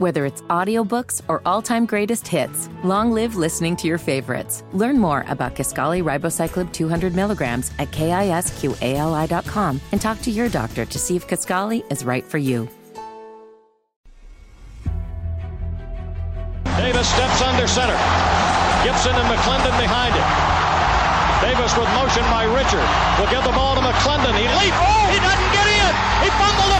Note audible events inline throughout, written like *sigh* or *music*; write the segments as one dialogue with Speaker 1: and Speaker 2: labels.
Speaker 1: Whether it's audiobooks or all-time greatest hits, long live listening to your favorites. Learn more about Kisqali Ribociclib 200 milligrams at kisqali.com and talk to your doctor to see if Kisqali is right for you.
Speaker 2: Davis steps under center. Gibson and McClendon behind him. Davis with motion by Richard. Will give the ball to McClendon. He leaps. Oh, he doesn't get in. He fumbled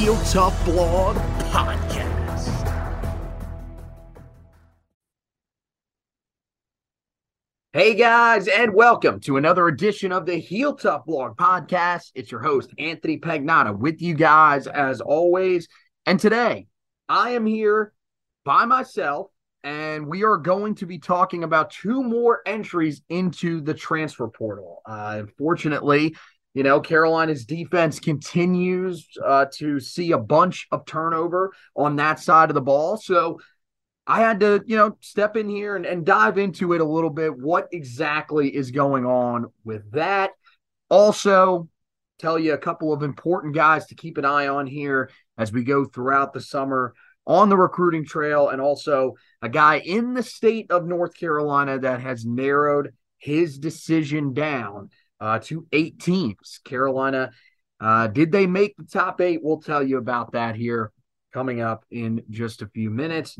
Speaker 3: Heel Tough Blog Podcast. Hey guys, and welcome to another edition of the Heel Tough Blog Podcast. It's your host, Anthony Pagnotta, with you guys as always. And today, I am here by myself, and we are going to be talking about two more entries into the transfer portal. Uh, unfortunately, you know, Carolina's defense continues uh, to see a bunch of turnover on that side of the ball. So I had to, you know, step in here and, and dive into it a little bit. What exactly is going on with that? Also, tell you a couple of important guys to keep an eye on here as we go throughout the summer on the recruiting trail, and also a guy in the state of North Carolina that has narrowed his decision down uh, to eight teams. Carolina, uh, did they make the top eight? We'll tell you about that here coming up in just a few minutes.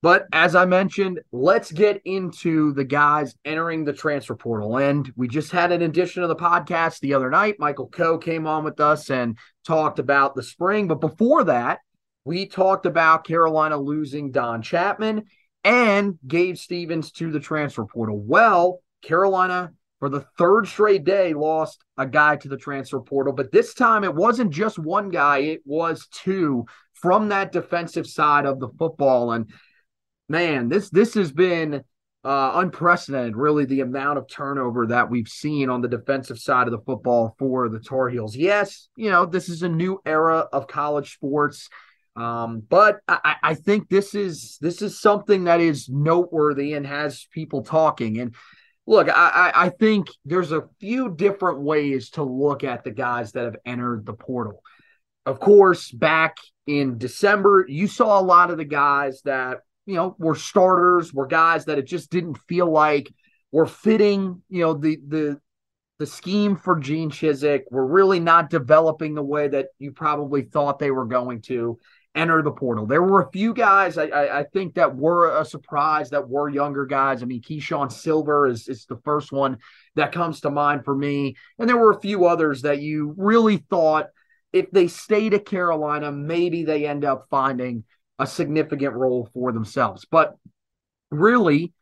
Speaker 3: But as I mentioned, let's get into the guys entering the transfer portal. And we just had an edition of the podcast the other night. Michael Coe came on with us and talked about the spring. But before that, we talked about Carolina losing Don Chapman and Gabe Stevens to the transfer portal. Well, Carolina, for the third straight day, lost a guy to the transfer portal. But this time it wasn't just one guy, it was two from that defensive side of the football. And man, this this has been uh, unprecedented, really, the amount of turnover that we've seen on the defensive side of the football for the Tar Heels. Yes, you know, this is a new era of college sports. Um, but I, I think this is this is something that is noteworthy and has people talking. And look, I, I think there's a few different ways to look at the guys that have entered the portal. Of course, back in December, you saw a lot of the guys that you know, were starters, were guys that it just didn't feel like were fitting, you know, the the the scheme for Gene Chizik. Were really not developing the way that you probably thought they were going to enter the portal. There were a few guys I, I, I think that were a surprise that were younger guys. I mean, Keeshawn Silver is, is the first one that comes to mind for me. And there were a few others that you really thought if they stayed at Carolina, maybe they end up finding a significant role for themselves. But really,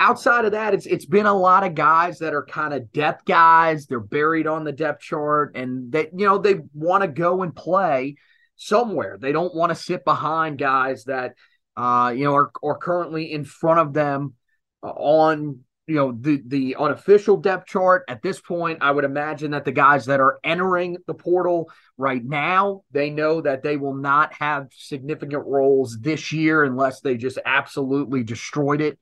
Speaker 3: outside of that, it's it's been a lot of guys that are kind of depth guys. They're buried on the depth chart, and that you know they want to go and play somewhere. They don't want to sit behind guys that uh, you know are are currently in front of them on you know the the unofficial depth chart at this point i would imagine that the guys that are entering the portal right now they know that they will not have significant roles this year unless they just absolutely destroyed it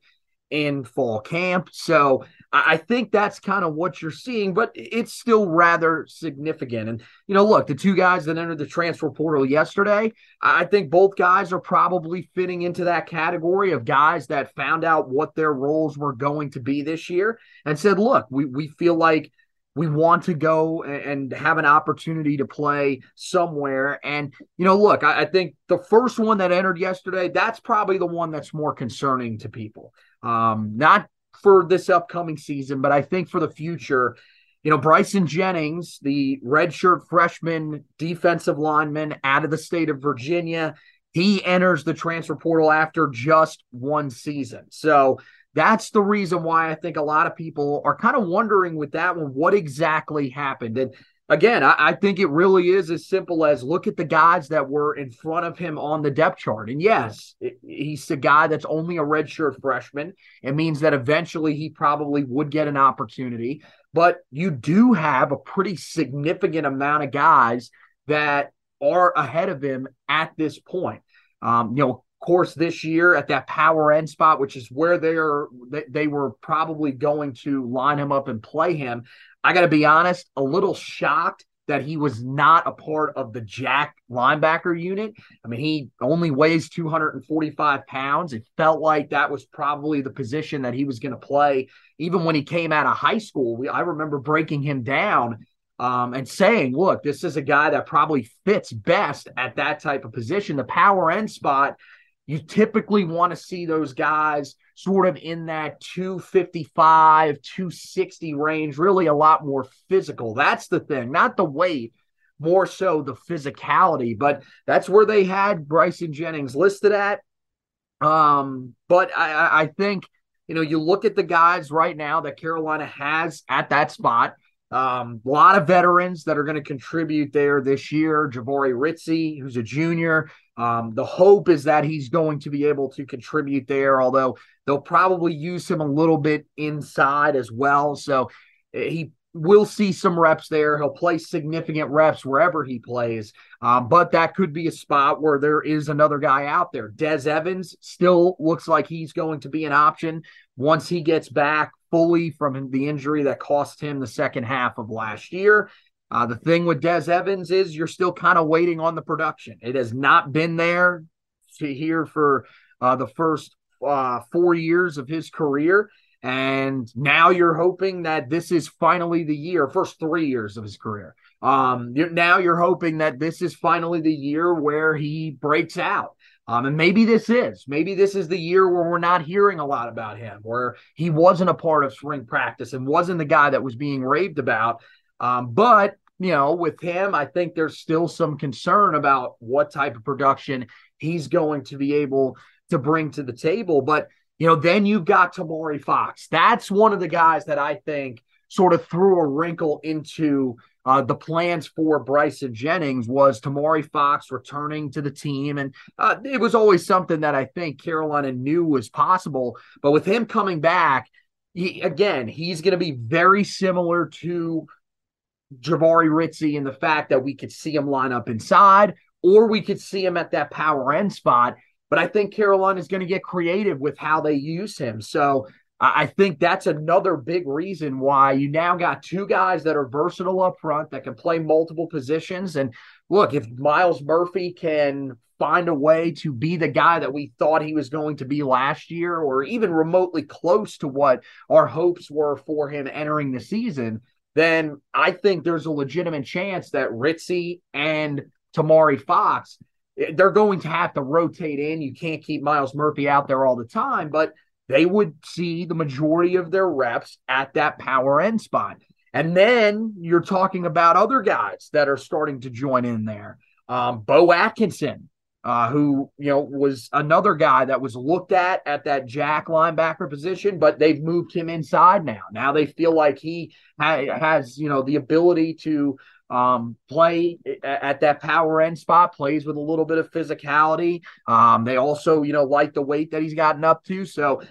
Speaker 3: in fall camp. So I think that's kind of what you're seeing, but it's still rather significant. And, you know, look, the two guys that entered the transfer portal yesterday, I think both guys are probably fitting into that category of guys that found out what their roles were going to be this year and said, look, we, we feel like we want to go and have an opportunity to play somewhere. And, you know, look, I, I, think the first one that entered yesterday, that's probably the one that's more concerning to people. Um, not for this upcoming season, but I think for the future, you know, Bryson Jennings, the redshirt freshman defensive lineman out of the state of Virginia, he enters the transfer portal after just one season. So that's the reason why I think a lot of people are kind of wondering with that one what exactly happened. And again, I, I, think it really is as simple as look at the guys that were in front of him on the depth chart. And yes, it, he's a guy that's only a redshirt freshman. It means that eventually he probably would get an opportunity. But you do have a pretty significant amount of guys that are ahead of him at this point. Um, you know, course this year at that power end spot, which is where they, they were probably going to line him up and play him. I got to be honest, a little shocked that he was not a part of the Jack linebacker unit. I mean, he only weighs 245 pounds. It felt like that was probably the position that he was going to play. Even when he came out of high school, we, I remember breaking him down um, and saying, look, this is a guy that probably fits best at that type of position. The power end spot you typically want to see those guys sort of in that 255, 260 range, really a lot more physical. That's the thing, not the weight, more so the physicality. But that's where they had Bryson Jennings listed at. Um, but I, I think, you know, you look at the guys right now that Carolina has at that spot. Um, a lot of veterans that are going to contribute there this year. Jahvaree Ritzie, who's a junior. Um, the hope is that he's going to be able to contribute there, although they'll probably use him a little bit inside as well. So eh, he will see some reps there. He'll play significant reps wherever he plays. Um, but that could be a spot where there is another guy out there. Des Evans still looks like he's going to be an option once he gets back fully from the injury that cost him the second half of last year. Uh, the thing with Des Evans is you're still kind of waiting on the production. It has not been there to here for uh, the first uh, four years of his career. And now you're hoping that this is finally the year, first three years of his career. Um, you're, now you're hoping that this is finally the year where he breaks out. Um, and maybe this is, maybe this is the year where we're not hearing a lot about him, where he wasn't a part of spring practice and wasn't the guy that was being raved about. Um, but you know, with him, I think there's still some concern about what type of production he's going to be able to bring to the table. But you know, then you've got Tomari Fox. That's one of the guys that I think sort of threw a wrinkle into uh, the plans for Bryson Jennings was Tomari Fox returning to the team. And uh, it was always something that I think Carolina knew was possible. But with him coming back, he, again, he's going to be very similar to Jahvaree Ritzie in the fact that we could see him line up inside or we could see him at that power end spot. But I think Carolina is going to get creative with how they use him. So I think that's another big reason why you now got two guys that are versatile up front that can play multiple positions. And look, if Miles Murphy can find a way to be the guy that we thought he was going to be last year, or even remotely close to what our hopes were for him entering the season, then I think there's a legitimate chance that Ritzie and Tomari Fox, they're going to have to rotate in. You can't keep Miles Murphy out there all the time, but – they would see the majority of their reps at that power end spot. And then you're talking about other guys that are starting to join in there. Um, Beau Atkinson, uh, who you know was another guy that was looked at at that jack linebacker position, but they've moved him inside now. Now they feel like he ha- has you know the ability to um, play at that power end spot, plays with a little bit of physicality. Um, they also, you know, like the weight that he's gotten up to. So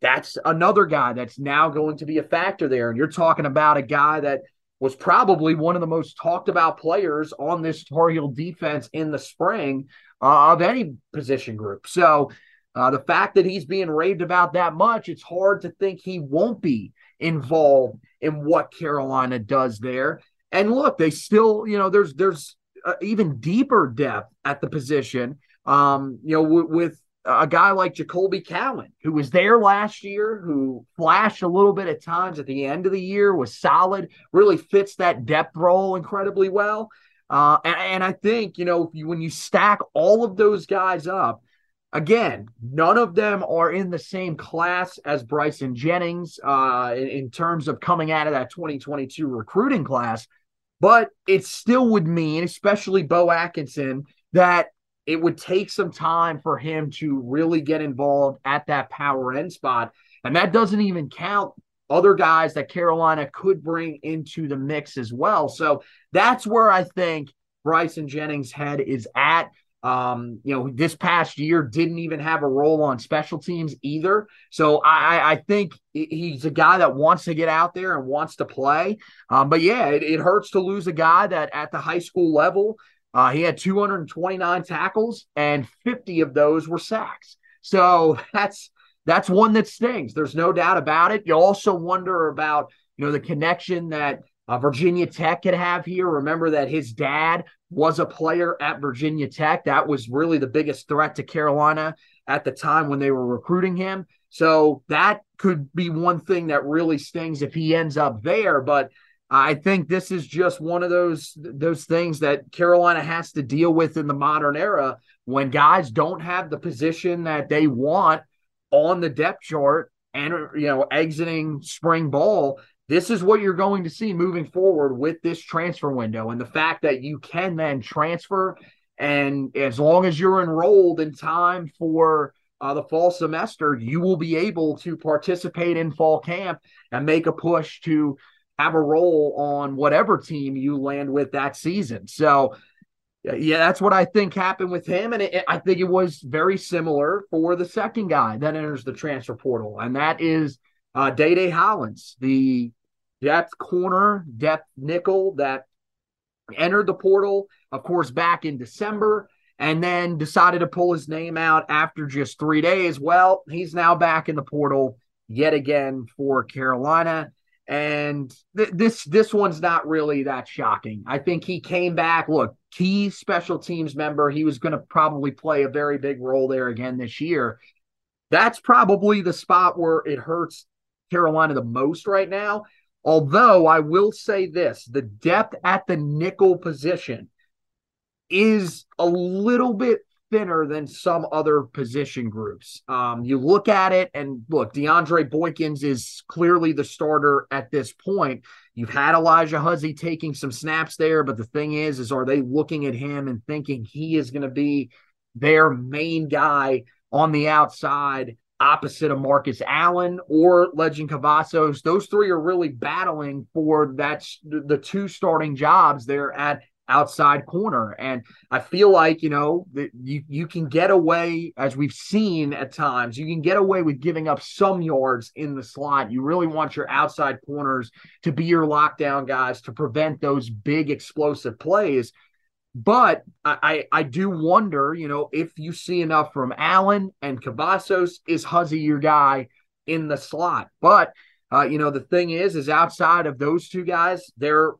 Speaker 3: that's another guy that's now going to be a factor there. And you're talking about a guy that was probably one of the most talked about players on this Tar defense in the spring uh, of any position group. So uh, the fact that he's being raved about that much, it's hard to think he won't be involved in what Carolina does there. And look, they still, you know, there's there's uh, even deeper depth at the position. Um, you know, w- with a guy like Jacoby Cowan, who was there last year, who flashed a little bit at times at the end of the year, was solid, really fits that depth role incredibly well. Uh, and, and, I think, you know, you, when you stack all of those guys up, again, none of them are in the same class as Bryson Jennings uh, in, in terms of coming out of that 2022 recruiting class. But it still would mean, especially Beau Atkinson, that it would take some time for him to really get involved at that power end spot. And that doesn't even count other guys that Carolina could bring into the mix as well. So that's where I think Bryson Jennings' head is at. Um, you know, this past year didn't even have a role on special teams either. So I, I think he's a guy that wants to get out there and wants to play. Um, but yeah, it, it hurts to lose a guy that at the high school level uh, he had 229 tackles, and 50 of those were sacks. So *laughs* that's that's one that stings. There's no doubt about it. You also wonder about you know the connection that uh, Virginia Tech could have here. Remember that his dad was a player at Virginia Tech. That was really the biggest threat to Carolina at the time when they were recruiting him. So that could be one thing that really stings if he ends up there. But I think this is just one of those those things that Carolina has to deal with in the modern era when guys don't have the position that they want on the depth chart and you know exiting spring ball this is what you're going to see moving forward with this transfer window and the fact that you can then transfer and as long as you're enrolled in time for uh, the fall semester you will be able to participate in fall camp and make a push to have a role on whatever team you land with that season. So, yeah, that's what I think happened with him. And it, I think it was very similar for the second guy that enters the transfer portal, and that is uh, Day Day Hollins, the depth corner, depth nickel that entered the portal, of course, back in December. And then decided to pull his name out after just three days. Well, he's now back in the portal yet again for Carolina. And th- this this one's not really that shocking. I think he came back. Look, key special teams member. He was going to probably play a very big role there again this year. That's probably the spot where it hurts Carolina the most right now. Although I will say this the depth at the nickel position is a little bit thinner than some other position groups. Um, you look at it and look, DeAndre Boykins is clearly the starter at this point. You've had Alijah Huzzie taking some snaps there, but the thing is, is are they looking at him and thinking he is going to be their main guy on the outside opposite of Marcus Allen or Legend Cavazos? Those three are really battling for that the two starting jobs there at outside corner. And I feel like, you know, that you, you can get away, as we've seen at times, you can get away with giving up some yards in the slot. You really want your outside corners to be your lockdown guys to prevent those big explosive plays. But I, I, do wonder, you know, if you see enough from Allen and Cavazos, is Huzzie your guy in the slot? But uh, you know, the thing is, is outside of those two guys, there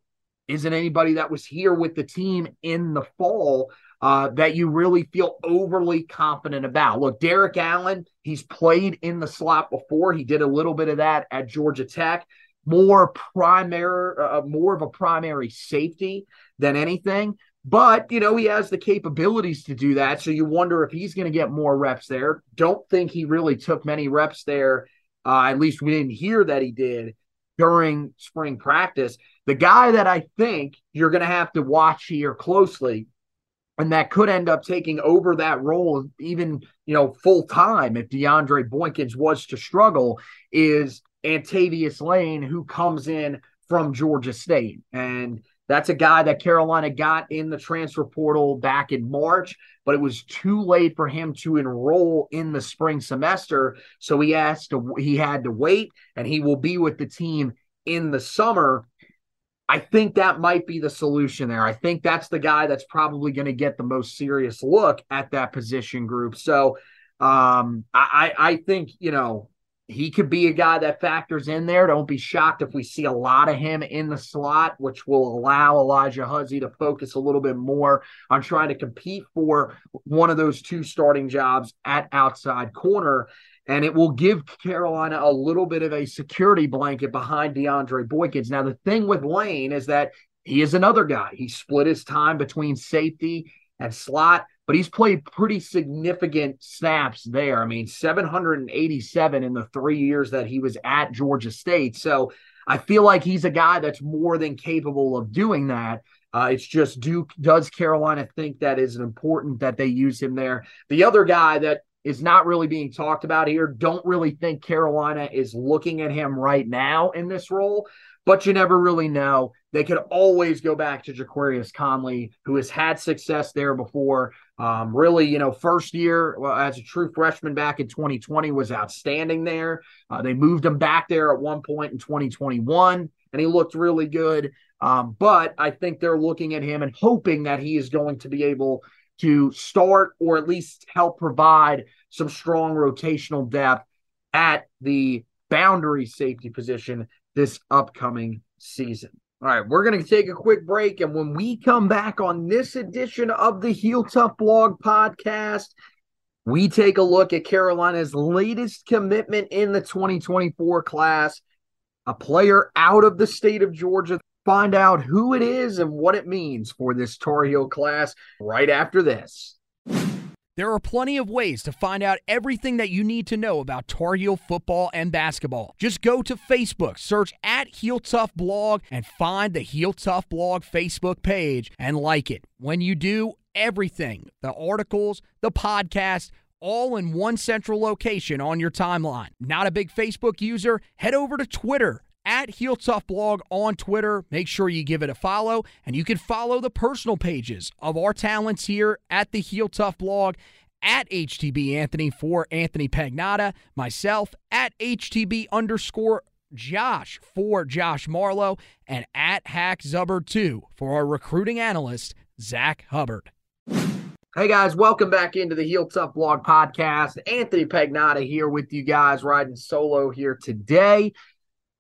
Speaker 3: isn't anybody that was here with the team in the fall uh, that you really feel overly confident about. Look, Derrik Allen, he's played in the slot before. He did a little bit of that at Georgia Tech. More primary, uh, more of a primary safety than anything. But, you know, he has the capabilities to do that. So you wonder if he's going to get more reps there. Don't think he really took many reps there. Uh, at least we didn't hear that he did during spring practice. The guy that I think you're going to have to watch here closely and that could end up taking over that role even you know full time if DeAndre Boykins was to struggle is Antavius Lane who comes in from Georgia State and that's a guy that Carolina got in the transfer portal back in March, but it was too late for him to enroll in the spring semester. So he asked to, he had to wait, and he will be with the team in the summer. I think that might be the solution there. I think that's the guy that's probably going to get the most serious look at that position group. So Um, I, I think, you know, he could be a guy that factors in there. Don't be shocked if we see a lot of him in the slot, which will allow Alijah Huzzie to focus a little bit more on trying to compete for one of those two starting jobs at outside corner. And it will give Carolina a little bit of a security blanket behind DeAndre Boykins. Now, the thing with Lane is that he is another guy. He split his time between safety and slot but he's played pretty significant snaps there. I mean, 787 in the three years that he was at Georgia State. So I feel like he's a guy that's more than capable of doing that. Uh, it's just Duke does Carolina think that is important that they use him there. The other guy that is not really being talked about here, don't really think Carolina is looking at him right now in this role, but you never really know. They could always go back to Ja'Qurious Conley, who has had success there before. Um, really, you know, first year well, as a true freshman back in 2020 was outstanding there. Uh, they moved him back there at one point in 2021, and he looked really good. Um, but I think they're looking at him and hoping that he is going to be able to start or at least help provide some strong rotational depth at the boundary safety position this upcoming season. All right, we're going to take a quick break. And when we come back on this edition of the Heel Tough Blog podcast, we take a look at Carolina's latest commitment in the 2024 class, a player out of the state of Georgia. Find out who it is and what it means for this Tar Heel class right after this.
Speaker 4: There are plenty of ways to find out everything that you need to know about Tar Heel football and basketball. Just go to Facebook, search at Heel Tough Blog, and find the Heel Tough Blog Facebook page and like it. When you do, everything the articles, the podcast, all in one central location on your timeline. Not a big Facebook user? Head over to Twitter at Heel Tough Blog on Twitter. Make sure you give it a follow, and you can follow the personal pages of our talents here at the Heel Tough Blog at HTB Anthony for Anthony Pagnotta, myself at HTB underscore Josh for Josh Marlowe, and at Hack Zubbard 2 for our recruiting analyst, Zach Hubbard.
Speaker 3: Hey guys, welcome back into the Heel Tough Blog podcast. Anthony Pagnotta here with you guys, riding solo here today.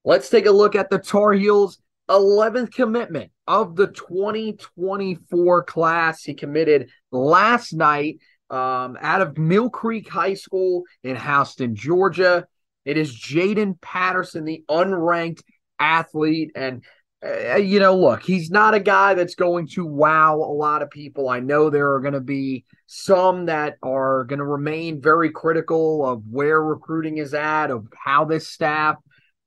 Speaker 3: Let's take a look at the Tar Heels' 11th commitment of the 2024 class. He committed last night um, out of Mill Creek High School in Hoschton, Georgia. It is Jaiden Patterson, the unranked athlete. And, uh, you know, look, he's not a guy that's going to wow a lot of people. I know there are going to be some that are going to remain very critical of where recruiting is at, of how this staff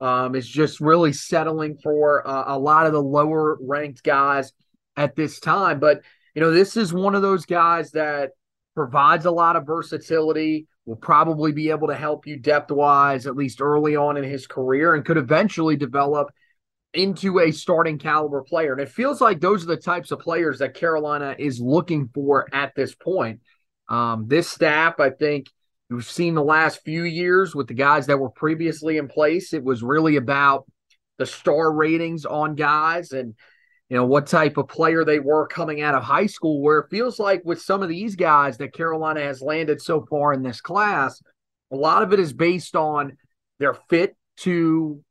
Speaker 3: um, is just really settling for uh, a lot of the lower ranked guys at this time. But, you know, this is one of those guys that provides a lot of versatility, will probably be able to help you depth wise, at least early on in his career, and could eventually develop into a starting caliber player. And it feels like those are the types of players that Carolina is looking for at this point. Um, this staff, I think, We've seen the last few years with the guys that were previously in place. It was really about the star ratings on guys and you know what type of player they were coming out of high school. Where it feels like with some of these guys that Carolina has landed so far in this class, a lot of it is based on their fit to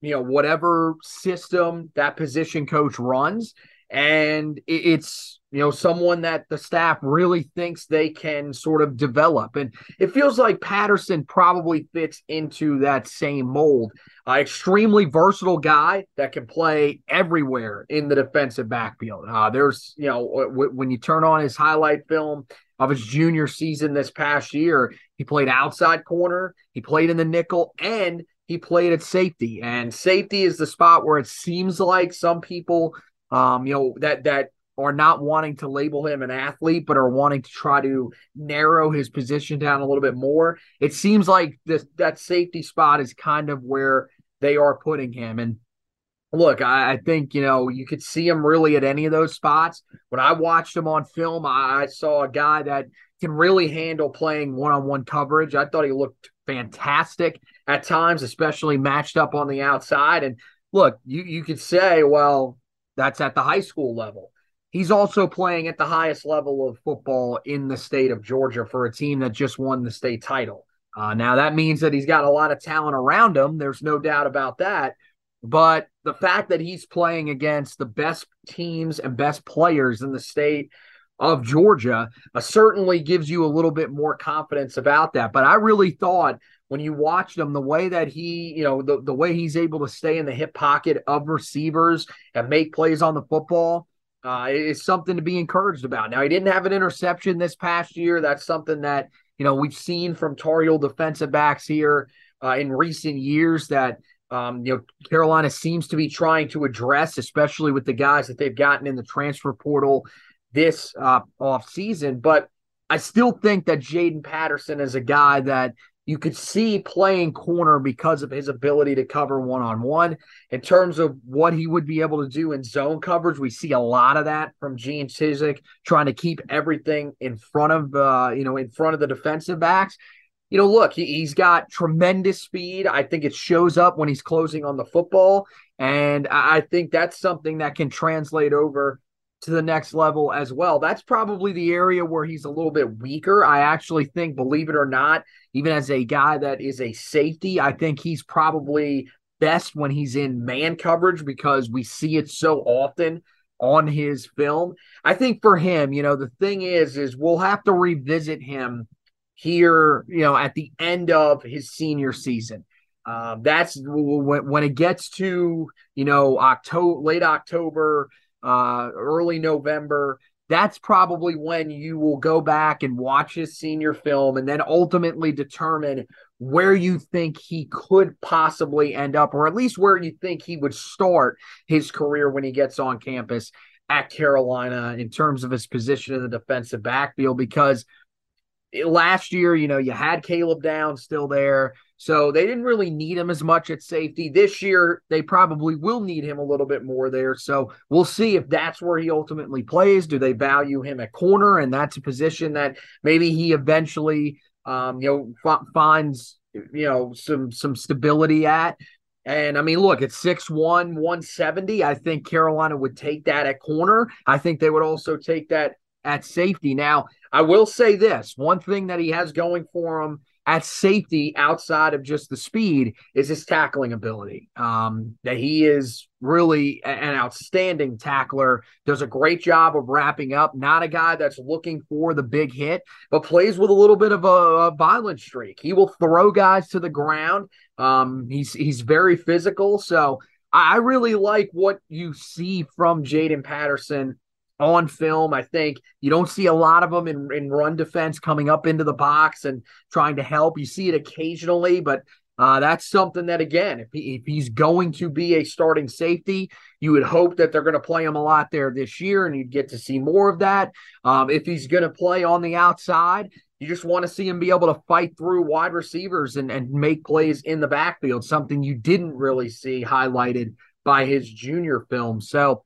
Speaker 3: you know whatever system that position coach runs and it's you know someone that the staff really thinks they can sort of develop. And it feels like patterson probably fits into that same mold. Uh, extremely versatile guy that can play everywhere in the defensive backfield. Uh, there's you know w- when you turn on his highlight film of his junior season this past year he played outside corner he played in the nickel and he played at safety. And safety is the spot where it seems like some people um, you know, that that are not wanting to label him an athlete, but are wanting to try to narrow his position down a little bit more. It seems like this that safety spot is kind of where they are putting him. And look, I, I think you know you could see him really at any of those spots. When I watched him on film, I, I saw a guy that can really handle playing one-on-one coverage. I thought he looked fantastic at times, especially matched up on the outside. And look, you you could say, well, that's at the high school level. he's also playing at the highest level of football in the state of Georgia for a team that just won the state title. Uh, now, that means that he's got a lot of talent around him. There's no doubt about that. But the fact that he's playing against the best teams and best players in the state of Georgia uh, certainly gives you a little bit more confidence about that. But I really thought when you watch him, the way that he, you know, the, the way he's able to stay in the hip pocket of receivers and make plays on the football uh, is something to be encouraged about. Now, he didn't have an interception this past year. That's something that, you know, we've seen from Tar defensive backs here uh, in recent years that um, you know, Carolina seems to be trying to address, especially with the guys that they've gotten in the transfer portal this uh, off season. But I still think that Jaiden Patterson is a guy that you could see playing corner because of his ability to cover one on one. In terms of what he would be able to do in zone coverage, we see a lot of that from Gene Chizik trying to keep everything in front of uh, you know in front of the defensive backs. You know, look, he, he's got tremendous speed. I think it shows up when he's closing on the football, and I think that's something that can translate over to the next level as well. That's probably the area where he's a little bit weaker. I actually think, believe it or not, even as a guy that is a safety, I think he's probably best when he's in man coverage because we see it so often on his film. I think for him, you know, the thing is, is we'll have to revisit him here, you know, at the end of his senior season. Um, that's when, when it gets to, you know, October, late October, uh, early November. That's probably when you will go back and watch his senior film and then ultimately determine where you think he could possibly end up, or at least where you think he would start his career when he gets on campus at Carolina in terms of his position in the defensive backfield. Because last year, you know, you had Caleb Downs still there. So they didn't really need him as much at safety. This year, they probably will need him a little bit more there. So we'll see if that's where he ultimately plays. Do they value him at corner? And that's a position that maybe he eventually, um, you know, f- finds, you know, some some stability at. And I mean, look, it's 6'1, 170. I think Carolina would take that at corner. I think they would also take that at safety. Now, I will say this one thing that he has going for him at safety outside of just the speed is his tackling ability. Um, that he is really an outstanding tackler, does a great job of wrapping up. Not a guy that's looking for the big hit, but plays with a little bit of a, a violent streak. He will throw guys to the ground. Um, he's he's very physical, so I really like what you see from Jaiden Patterson on film. I think you don't see a lot of them in, in run defense coming up into the box and trying to help. You see it occasionally, but uh, that's something that, again, if, he, if he's going to be a starting safety, you would hope that they're going to play him a lot there this year and you'd get to see more of that. Um, if he's going to play on the outside, you just want to see him be able to fight through wide receivers and, and make plays in the backfield, something you didn't really see highlighted by his junior film. So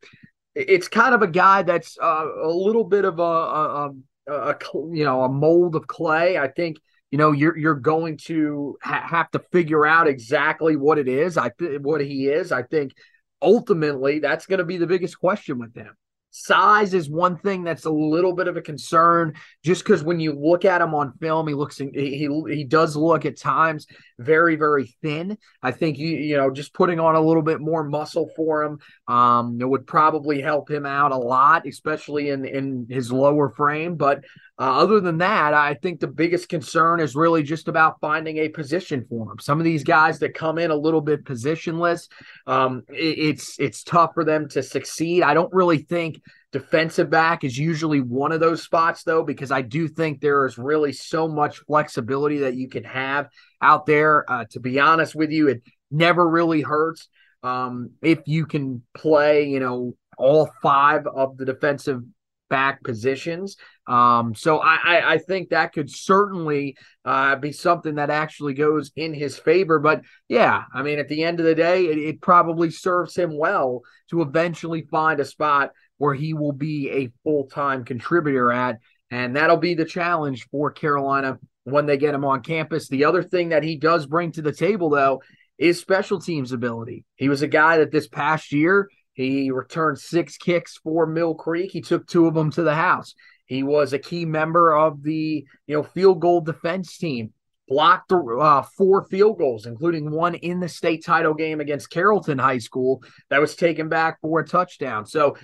Speaker 3: it's kind of a guy that's uh, a little bit of a, a, a, a, you know a mold of clay. I think you know you're you're going to ha- have to figure out exactly what it is. I th- what he is. I think ultimately that's going to be the biggest question with him. Size is one thing that's a little bit of a concern, just because when you look at him on film, he looks he, he does look at times very very thin. I think you you know just putting on a little bit more muscle for him um, it would probably help him out a lot, especially in in his lower frame. But uh, other than that, I think the biggest concern is really just about finding a position for him. Some of these guys that come in a little bit positionless, um, it, it's it's tough for them to succeed. I don't really think defensive back is usually one of those spots though, because I do think there is really so much flexibility that you can have out there. Uh, to be honest with you, it never really hurts um, if you can play, you know, all five of the defensive back positions. Um, so I, I, I, think that could certainly uh, be something that actually goes in his favor. But yeah, I mean, at the end of the day, it, it probably serves him well to eventually find a spot where he will be a full time contributor at. And that'll be the challenge for Carolina when they get him on campus. The other thing that he does bring to the table, though, is special teams ability. He was a guy that this past year He returned six kicks for Mill Creek. He took two of them to the house. He was a key member of the you know field goal defense team. Blocked uh, four field goals, including one in the state title game against Carrollton High School that was taken back for a touchdown. So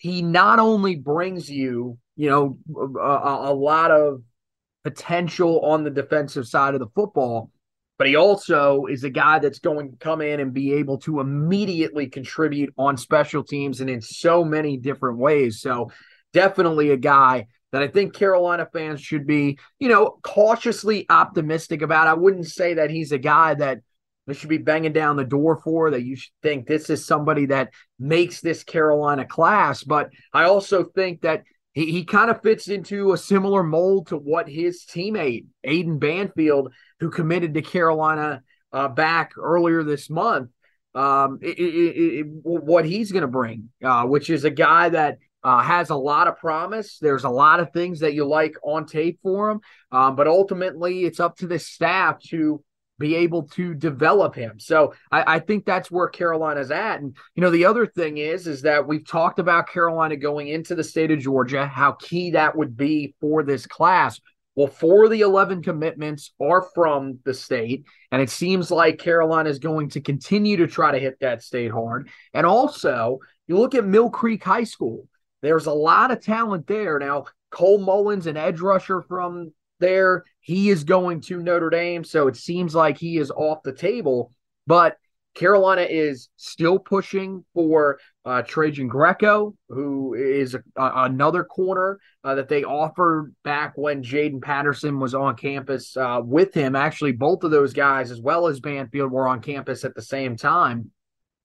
Speaker 3: he not only brings you you know a, a lot of potential on the defensive side of the football, but he also is a guy that's going to come in and be able to immediately contribute on special teams and in so many different ways. So definitely a guy that I think Carolina fans should be, you know, cautiously optimistic about. I wouldn't say that he's a guy that they should be banging down the door for, that you should think this is somebody that makes this Carolina class. But I also think that he, he kind of fits into a similar mold to what his teammate, Aiden Banfield, who committed to Carolina uh, back earlier this month, um, it, it, it, what he's going to bring, uh, which is a guy that uh, has a lot of promise. There's a lot of things that you like on tape for him, um, but ultimately it's up to the staff to be able to develop him. So I, I, think that's where Carolina's at. And you know, the other thing is, is that we've talked about Carolina going into the state of Georgia, how key that would be for this class. Well, four of the 11 commitments are from the state, and it seems like Carolina is going to continue to try to hit that state hard. And also, you look at Mill Creek High School. There's a lot of talent there. Now, Cole Mullins, an edge rusher from there, he is going to Notre Dame. So it seems like he is off the table. But Carolina is still pushing for uh, Trajan Greco, who is a, a, another corner uh, that they offered back when Jaiden Patterson was on campus uh, with him. Actually, both of those guys, as well as Banfield, were on campus at the same time.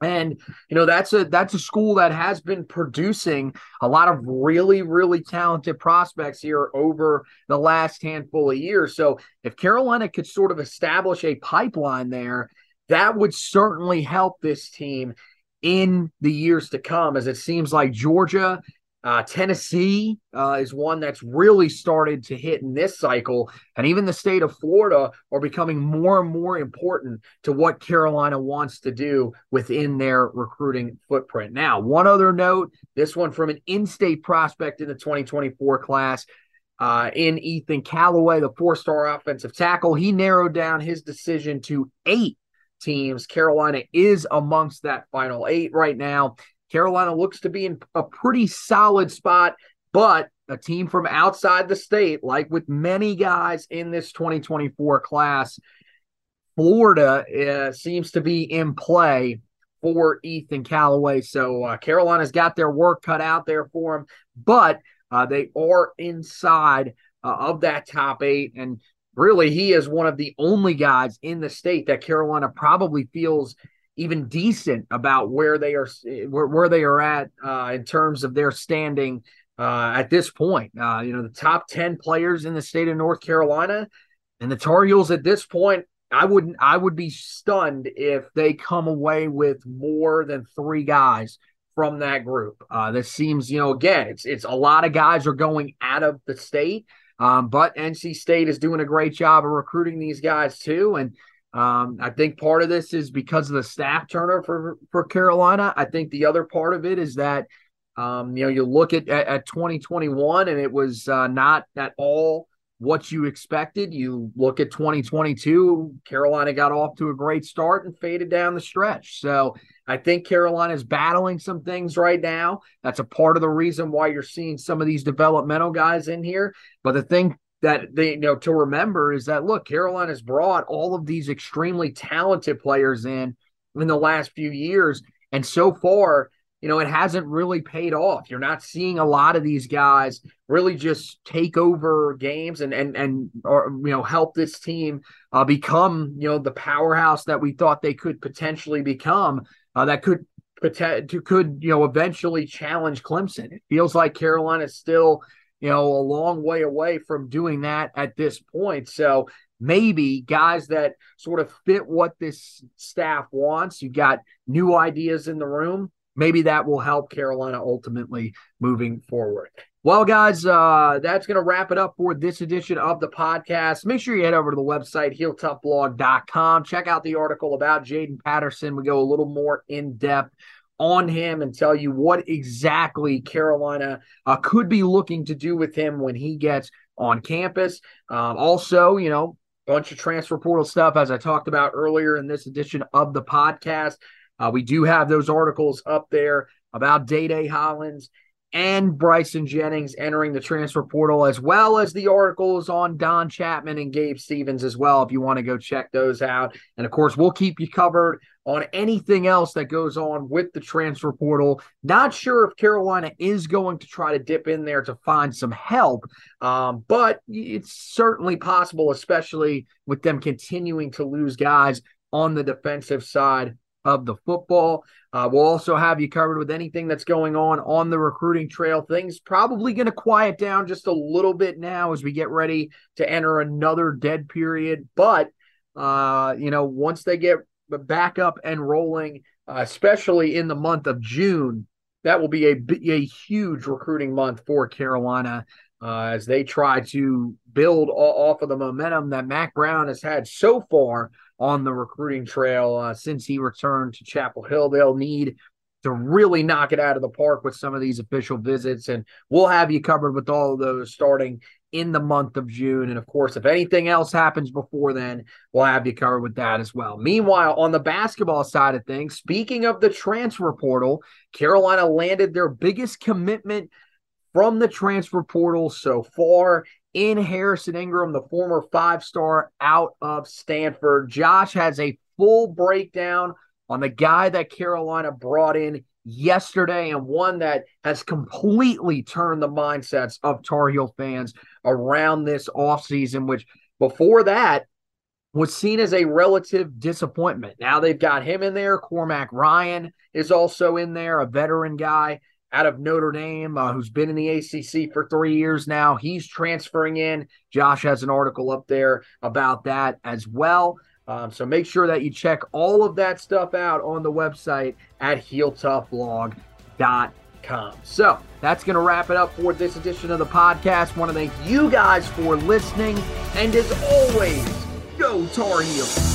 Speaker 3: And you know that's a that's a school that has been producing a lot of really really talented prospects here over the last handful of years. So if Carolina could sort of establish a pipeline there, that would certainly help this team in the years to come. As it seems like Georgia uh, Tennessee uh, is one that's really started to hit in this cycle, and even the state of Florida are becoming more and more important to what Carolina wants to do within their recruiting footprint. Now, one other note this one from an in state prospect in the 2024 class. Uh, in Ethan Callaway, the four star offensive tackle, he narrowed down his decision to eight teams. Carolina is amongst that final eight right now. Carolina looks to be in a pretty solid spot, but a team from outside the state, like with many guys in this 2024 class, Florida uh, seems to be in play for Ethan Callaway. So uh, Carolina's got their work cut out there for them, but uh, they are inside uh, of that top eight. And really, he is one of the only guys in the state that Carolina probably feels even decent about where they are where, where they are at uh, in terms of their standing uh, at this point. Uh, you know, the top 10 players in the state of North Carolina and the Tar Heels at this point, I wouldn't I would be stunned if they come away with more than three guys from that group. Uh, this seems, you know, again, it's it's a lot of guys are going out of the state. Um, but NC State is doing a great job of recruiting these guys too. And um, I think part of this is because of the staff turnover for, for Carolina. I think the other part of it is that, um, you know, you look at, at, at 2021 and it was uh, not at all what you expected. You look at 2022, Carolina got off to a great start and faded down the stretch. So I think Carolina is battling some things right now. That's a part of the reason why you're seeing some of these developmental guys in here. But the thing that they you know to remember is that look, Carolina's brought all of these extremely talented players in in the last few years, and so far, you know, it hasn't really paid off. You're not seeing a lot of these guys really just take over games and and and or you know help this team uh, become you know the powerhouse that we thought they could potentially become. Uh, that could could you know eventually challenge Clemson. It feels like Carolina's still you know, a long way away from doing that at this point. So maybe guys that sort of fit what this staff wants, you got new ideas in the room. Maybe that will help Carolina ultimately moving forward. Well, guys, uh, that's going to wrap it up for this edition of the podcast. Make sure you head over to the website, heeltoughblog.com. Check out the article about Jaiden Patterson. We go a little more in depth on him and tell you what exactly Carolina uh, could be looking to do with him when he gets on campus. Um, also, you know, a bunch of transfer portal stuff as I talked about earlier in this edition of the podcast. Uh, we do have those articles up there about Day Day Hollins and Bryson Jennings entering the transfer portal, as well as the articles on Don Chapman and Gabe Stevens as well, if you want to go check those out. And of course, we'll keep you covered on anything else that goes on with the transfer portal. Not sure if Carolina is going to try to dip in there to find some help, um, but it's certainly possible, especially with them continuing to lose guys on the defensive side of the football. Uh, we'll also have you covered with anything that's going on on the recruiting trail. Things probably going to quiet down just a little bit now as we get ready to enter another dead period. But, uh, you know, once they get back up and rolling, uh, especially in the month of June, that will be a, a huge recruiting month for Carolina. Uh, as they try to build off of the momentum that Mack Brown has had so far on the recruiting trail uh, since he returned to Chapel Hill. They'll need to really knock it out of the park with some of these official visits, and we'll have you covered with all of those starting in the month of June. And of course, if anything else happens before then, we'll have you covered with that as well. Meanwhile, on the basketball side of things, speaking of the transfer portal, Carolina landed their biggest commitment from the transfer portal so far in Harrison Ingram, the former five star out of Stanford. Josh has a full breakdown on the guy that Carolina brought in yesterday and one that has completely turned the mindsets of Tar Heel fans around this offseason, which before that was seen as a relative disappointment. Now they've got him in there. Cormac Ryan is also in there, a veteran guy out of Notre Dame, uh, who's been in the ACC for three years now. He's transferring in. Josh has an article up there about that as well. Um, so make sure that you check all of that stuff out on the website at heeltoughblog.com. So that's going to wrap it up for this edition of the podcast. Want to thank you guys for listening. And as always, go Tar Heels.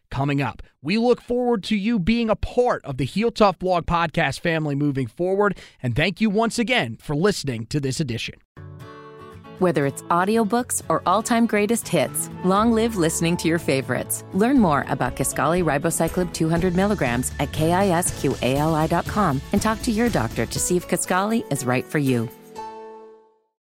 Speaker 4: coming up. We look forward to you being a part of the Heel Tough Blog podcast family moving forward. And thank you once again for listening to this edition.
Speaker 1: Whether it's audiobooks or all-time greatest hits, long live listening to your favorites. Learn more about Kisqali Ribociclib 200 milligrams at kisqali.com and talk to your doctor to see if Kisqali is right for you.